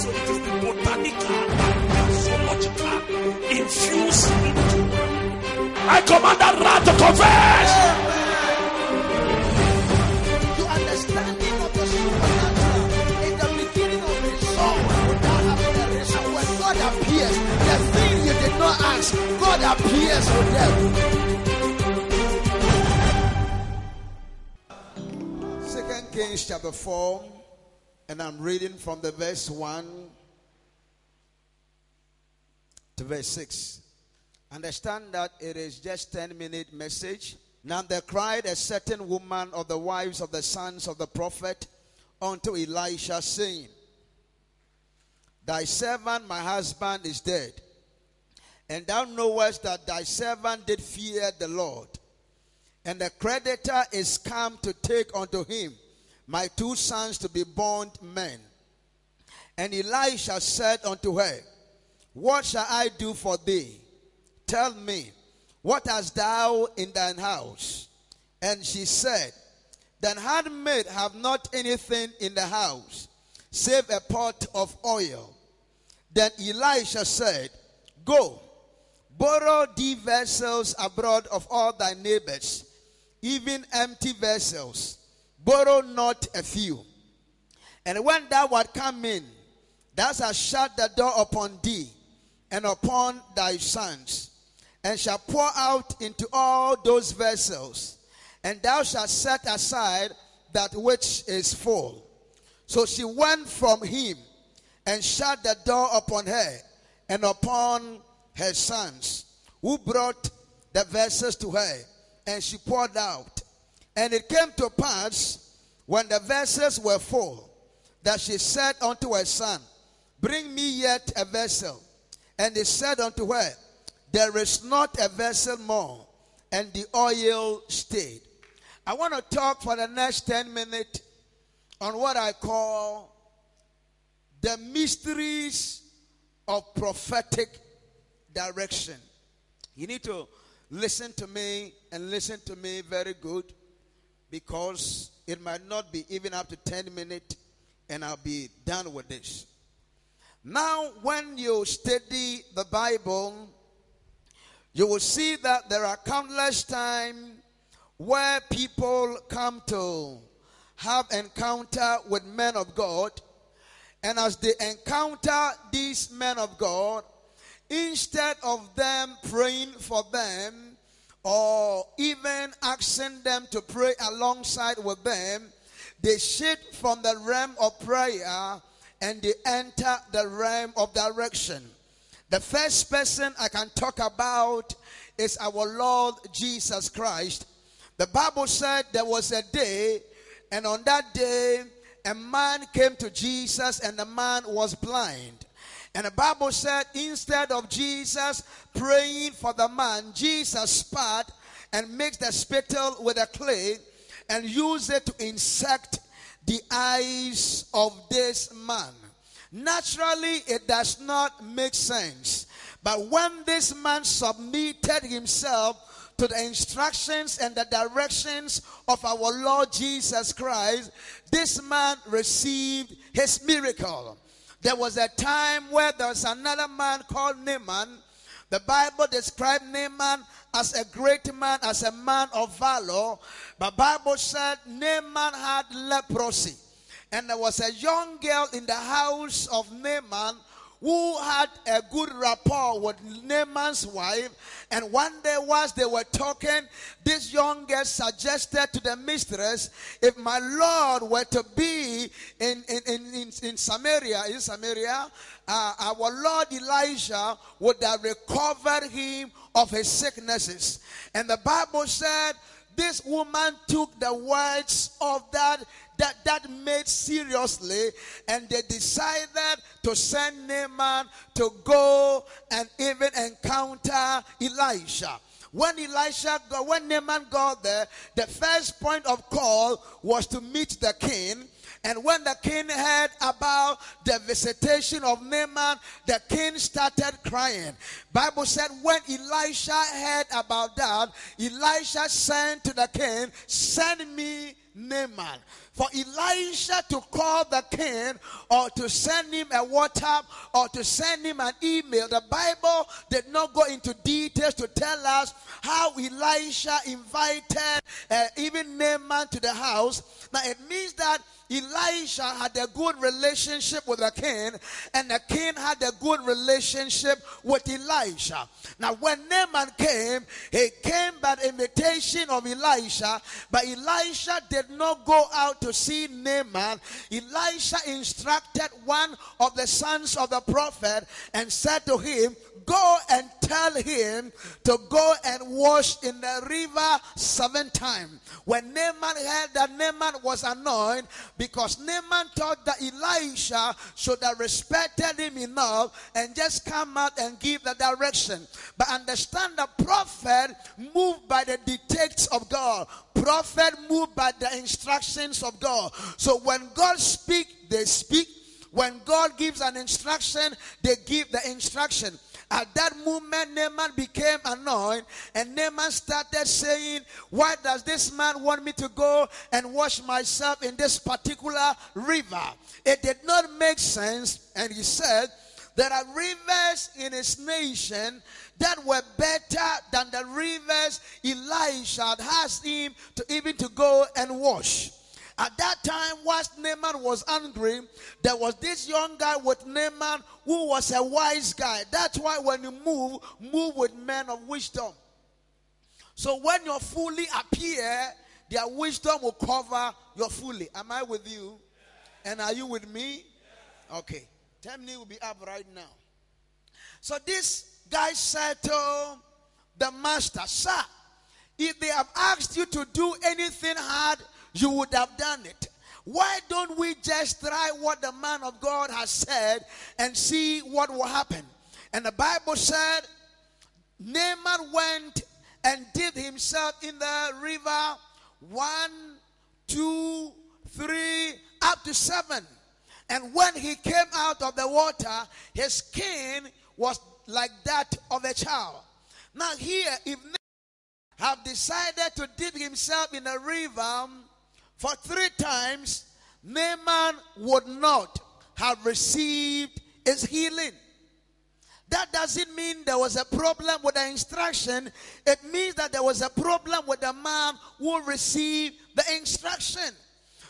So it is the botanical and zoological infused into. I command that rat to confess. The understanding of the supernatural in the beginning of the soul without having a reason. When God appears, the thing you did not ask, God appears for them. Kings chapter 4, and I'm reading from the verse 1 to verse 6. Understand that it is just 10 minute message. Now there cried a certain woman of the wives of the sons of the prophet unto Elisha, saying, Thy servant, my husband, is dead. And thou knowest that thy servant did fear the Lord. And the creditor is come to take unto him my two sons to be born men. And Elisha said unto her, What shall I do for thee? Tell me, what hast thou in thine house? And she said, Thine handmaid have not anything in the house, save a pot of oil. Then Elisha said, Go, borrow thee vessels abroad of all thy neighbors, even empty vessels. Borrow not a few. And when thou art come in, thou shalt shut the door upon thee and upon thy sons, and shall pour out into all those vessels, and thou shalt set aside that which is full. So she went from him and shut the door upon her and upon her sons, who brought the vessels to her, and she poured out. And it came to pass when the vessels were full that she said unto her son, Bring me yet a vessel. And he said unto her, There is not a vessel more. And the oil stayed. I want to talk for the next 10 minutes on what I call the mysteries of prophetic direction. You need to listen to me and listen to me very good because it might not be even up to 10 minutes and I'll be done with this. Now, when you study the Bible, you will see that there are countless times where people come to have encounter with men of God and as they encounter these men of God instead of them praying for them or even asking them to pray alongside with them they shift from the realm of prayer and they enter the realm of direction the first person I can talk about is our Lord Jesus Christ. The Bible said there was a day, and on that day, a man came to Jesus, and the man was blind. And the Bible said, instead of Jesus praying for the man, Jesus spat and makes the spittle with a clay and use it to insect the eyes of this man. Naturally, it does not make sense. But when this man submitted himself to the instructions and the directions of our Lord Jesus Christ, this man received his miracle. There was a time where there was another man called Naaman. The Bible described Naaman as a great man, as a man of valor. But Bible said Naaman had leprosy. And there was a young girl in the house of Naaman who had a good rapport with Naaman's wife. And one day, whilst they were talking, this young girl suggested to the mistress, if my Lord were to be in, in, in, in, in Samaria, in Samaria, uh, our Lord Elijah would have recovered him of his sicknesses. And the Bible said, this woman took the words of that that that made seriously and they decided to send Naaman to go and even encounter Elisha. When Elisha got, when Naaman got there, the first point of call was to meet the king. And when the king heard about the visitation of Naaman, the king started crying. Bible said when Elisha heard about that, Elisha sent to the king, "Send me Naaman." For Elisha to call the king or to send him a WhatsApp or to send him an email, the Bible did not go into details to tell us how Elisha invited uh, even Naaman to the house. Now it means that Elisha had a good relationship with the king, and the king had a good relationship with Elisha. Now, when Naaman came, he came by invitation of Elisha, but Elisha did not go out to see Naaman. Elisha instructed one of the sons of the prophet and said to him, Go and tell him to go and wash in the river seven times. When Naaman heard that Naaman was anointed, because Naaman thought that Elisha should have respected him enough and just come out and give the direction. But understand the prophet moved by the dictates of God. Prophet moved by the instructions of God. So when God speak, they speak. When God gives an instruction, they give the instruction. At that moment, Naaman became annoyed, and Naaman started saying, Why does this man want me to go and wash myself in this particular river? It did not make sense, and he said, There are rivers in his nation that were better than the rivers Elisha had asked him to even to go and wash. At that time, whilst Naaman was angry, there was this young guy with Naaman who was a wise guy. That's why when you move, move with men of wisdom. So when you're fully appear, their wisdom will cover your fully. Am I with you? And are you with me? Okay. Temni will be up right now. So this guy said to the master, Sir, if they have asked you to do anything hard, you would have done it. Why don't we just try what the man of God has said and see what will happen? And the Bible said Naaman went and did himself in the river one, two, three, up to seven. And when he came out of the water, his skin was like that of a child. Now, here, if Naaman have decided to dip himself in a river for three times, Naaman would not have received his healing. That doesn't mean there was a problem with the instruction. It means that there was a problem with the man who received the instruction.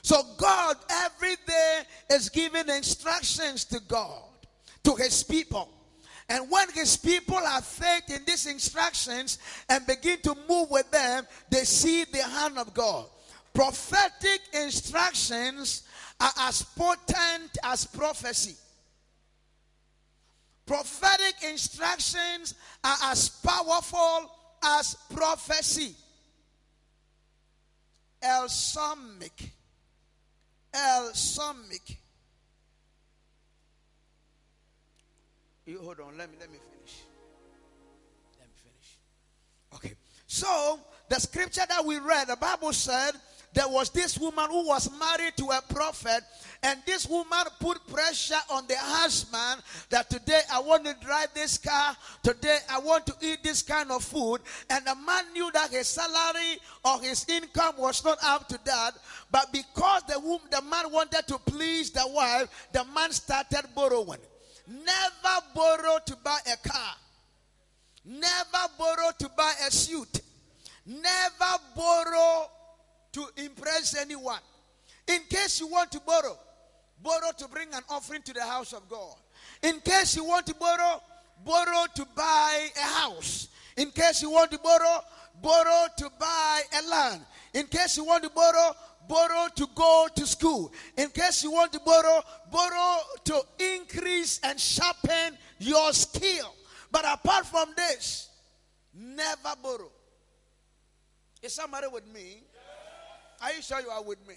So God every day is giving instructions to God, to his people. And when his people have faith in these instructions and begin to move with them, they see the hand of God. Prophetic instructions are as potent as prophecy. Prophetic instructions are as powerful as prophecy. El Samic. El Samic. You hold on, let me let me finish. Let me finish. Okay. So the scripture that we read, the Bible said there was this woman who was married to a prophet, and this woman put pressure on the husband that today I want to drive this car, today I want to eat this kind of food. And the man knew that his salary or his income was not up to that, but because the woman, the man wanted to please the wife, the man started borrowing. Never borrow to buy a car. Never borrow to buy a suit. Never borrow to impress anyone. In case you want to borrow, borrow to bring an offering to the house of God. In case you want to borrow, borrow to buy a house. In case you want to borrow, borrow to buy a land. In case you want to borrow, borrow to go to school. In case you want to borrow, borrow to increase and sharpen your skill. But apart from this, never borrow. Is somebody with me? Are you sure you are with me?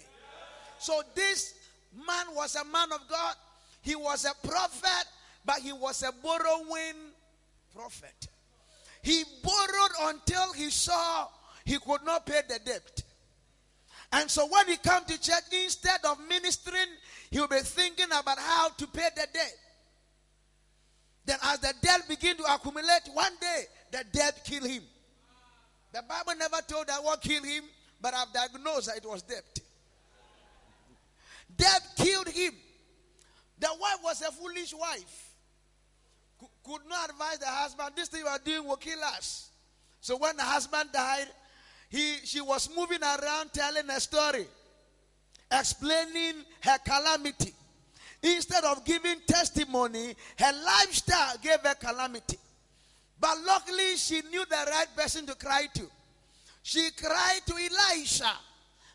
So this man was a man of God. He was a prophet, but he was a borrowing prophet. He borrowed until he saw he could not pay the debt. And so when he come to church, instead of ministering, he'll be thinking about how to pay the debt. Then as the debt begin to accumulate, one day the debt kill him. The Bible never told that what killed him, but I've diagnosed that it was debt. Debt killed him. The wife was a foolish wife. C- could not advise the husband, this thing you are doing will kill us. So when the husband died, he, she was moving around telling a story, explaining her calamity. Instead of giving testimony, her lifestyle gave her calamity. But luckily, she knew the right person to cry to. She cried to Elisha.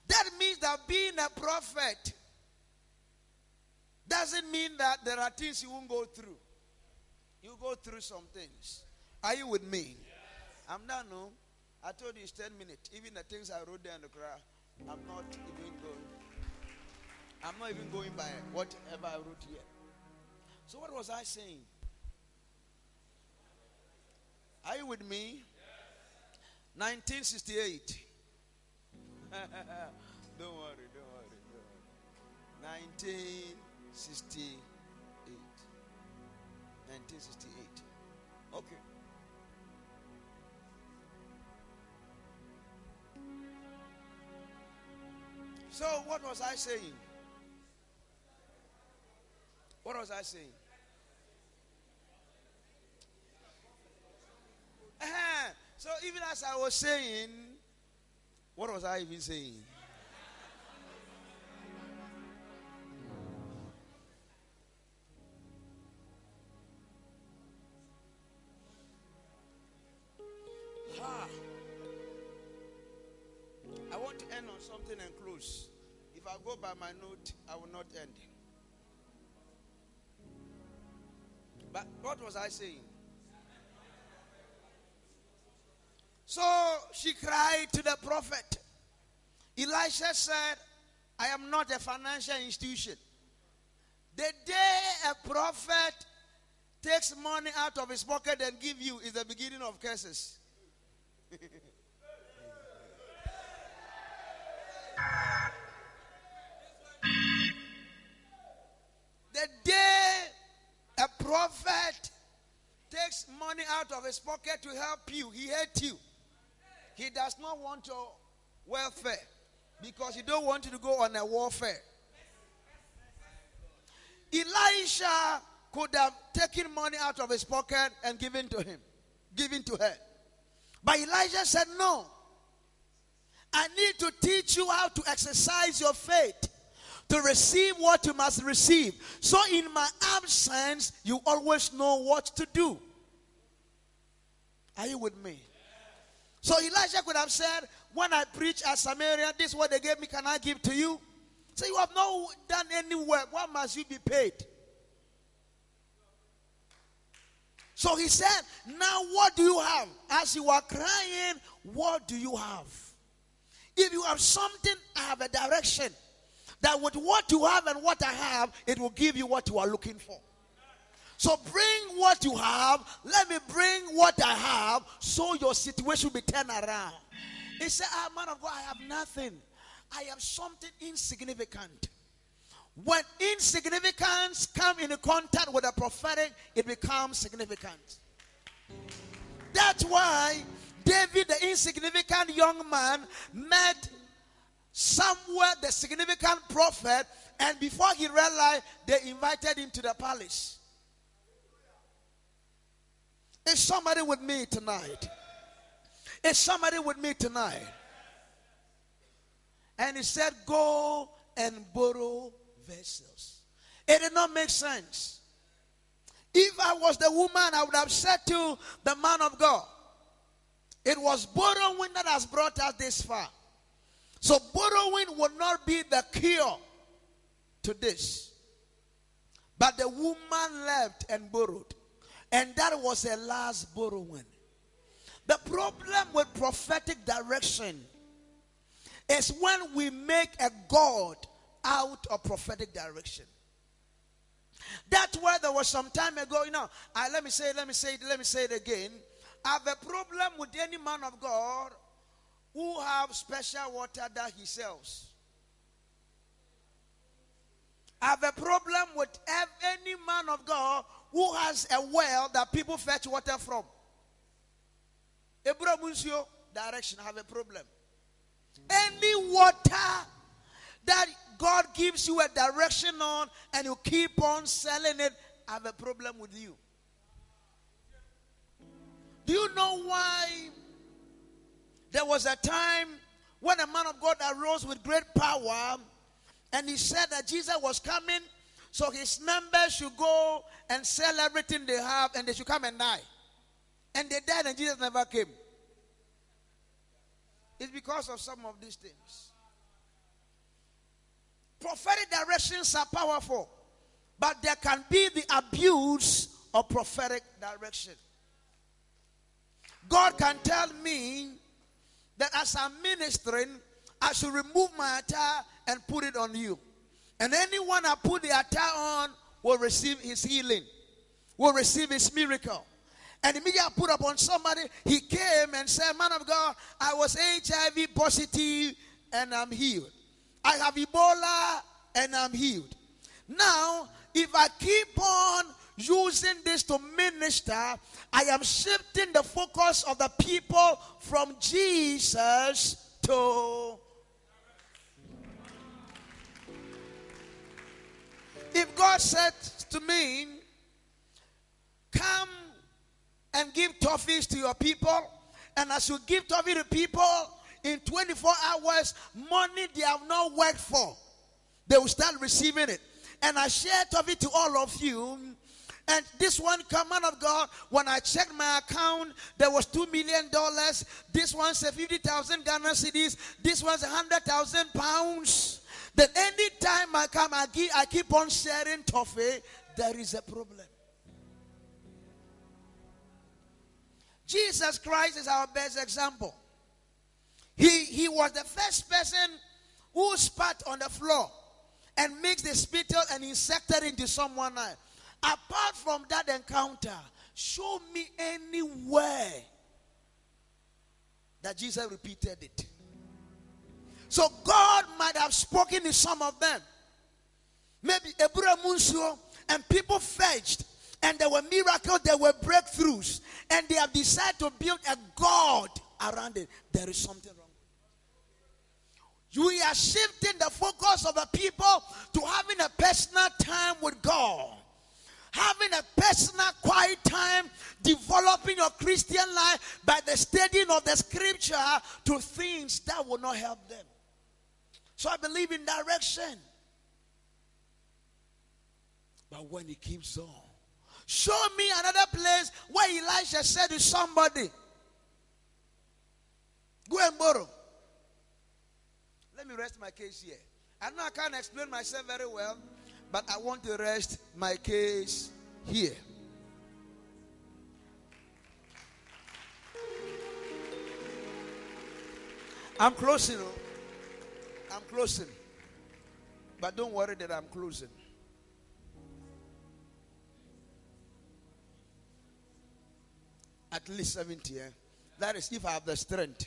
That means that being a prophet doesn't mean that there are things you won't go through. You go through some things. Are you with me? I'm done, no? I told you it's 10 minutes. Even the things I wrote there in the crowd, I'm not even going. I'm not even going by whatever I wrote here. So, what was I saying? Are you with me? 1968. don't worry, don't worry, don't worry. 1968. 1968. Okay. So, what was I saying? What was I saying? Uh-huh. So, even as I was saying, what was I even saying? Ah. I want to end on something and close. If I go by my note, I will not end. But what was I saying? So she cried to the prophet. Elisha said, I am not a financial institution. The day a prophet takes money out of his pocket and give you is the beginning of curses. the day a prophet takes money out of his pocket to help you, he hates you. He does not want your welfare because he don't want you to go on a warfare. Elisha could have taken money out of his pocket and given to him, given to her. But Elijah said, No. I need to teach you how to exercise your faith to receive what you must receive. So, in my absence, you always know what to do. Are you with me? So, Elijah could have said, When I preach at Samaria, this is what they gave me, can I give to you? So, you have not done any work. Why must you be paid? So he said, Now what do you have? As you are crying, what do you have? If you have something, I have a direction. That with what you have and what I have, it will give you what you are looking for. So bring what you have. Let me bring what I have so your situation will be turned around. He said, Ah, man of God, I have nothing. I am something insignificant. When insignificance come into contact with the prophetic, it becomes significant. That's why David, the insignificant young man, met somewhere the significant prophet, and before he realized, they invited him to the palace. Is somebody with me tonight? Is somebody with me tonight? And he said, Go and borrow vessels. It did not make sense. If I was the woman, I would have said to the man of God, It was borrowing that has brought us this far. So, borrowing would not be the cure to this. But the woman left and borrowed. And that was a last borrowing. The problem with prophetic direction is when we make a God out of prophetic direction. That's why there was some time ago, you know, I, let me say let me say let me say it again. I have a problem with any man of God who have special water that he sells. I have a problem with any man of God who has a well that people fetch water from. Ebura direction, have a problem. Any water that God gives you a direction on and you keep on selling it, I have a problem with you. Do you know why there was a time when a man of God arose with great power and he said that Jesus was coming, so his members should go and sell everything they have and they should come and die. And they died and Jesus never came. It's because of some of these things. Prophetic directions are powerful, but there can be the abuse of prophetic direction. God can tell me that as I'm ministering, I should remove my attire and put it on you. And anyone I put the attire on will receive his healing, will receive his miracle. And immediately I put upon somebody, he came and said, Man of God, I was HIV positive and I'm healed. I have Ebola and I'm healed. Now, if I keep on using this to minister, I am shifting the focus of the people from Jesus to. Said to me, Come and give toffees to your people. And as you give toffee to people, in 24 hours, money they have not worked for, they will start receiving it. And I share toffee to all of you. And this one command of God, when I checked my account, there was two million dollars. This a fifty thousand Ghana cedis. This one's a hundred thousand pounds. Then anytime I come, I, keep, I keep on sharing toffee. There is a problem. Jesus Christ is our best example. He, he was the first person who spat on the floor and mixed the spittle and injected into someone. Apart from that encounter, show me anywhere that Jesus repeated it. So God might have spoken to some of them. Maybe Ebura Munsio and people fetched and there were miracles, there were breakthroughs, and they have decided to build a God around it. There is something wrong. We are shifting the focus of the people to having a personal time with God. Having a personal quiet time, developing your Christian life by the studying of the scripture to things that will not help them. So I believe in direction. But when it keeps on, Show me another place where Elisha said to somebody, Go and borrow. Let me rest my case here. I know I can't explain myself very well, but I want to rest my case here. I'm closing. Oh. I'm closing. But don't worry that I'm closing. at least 70. Eh? That is if I have the strength.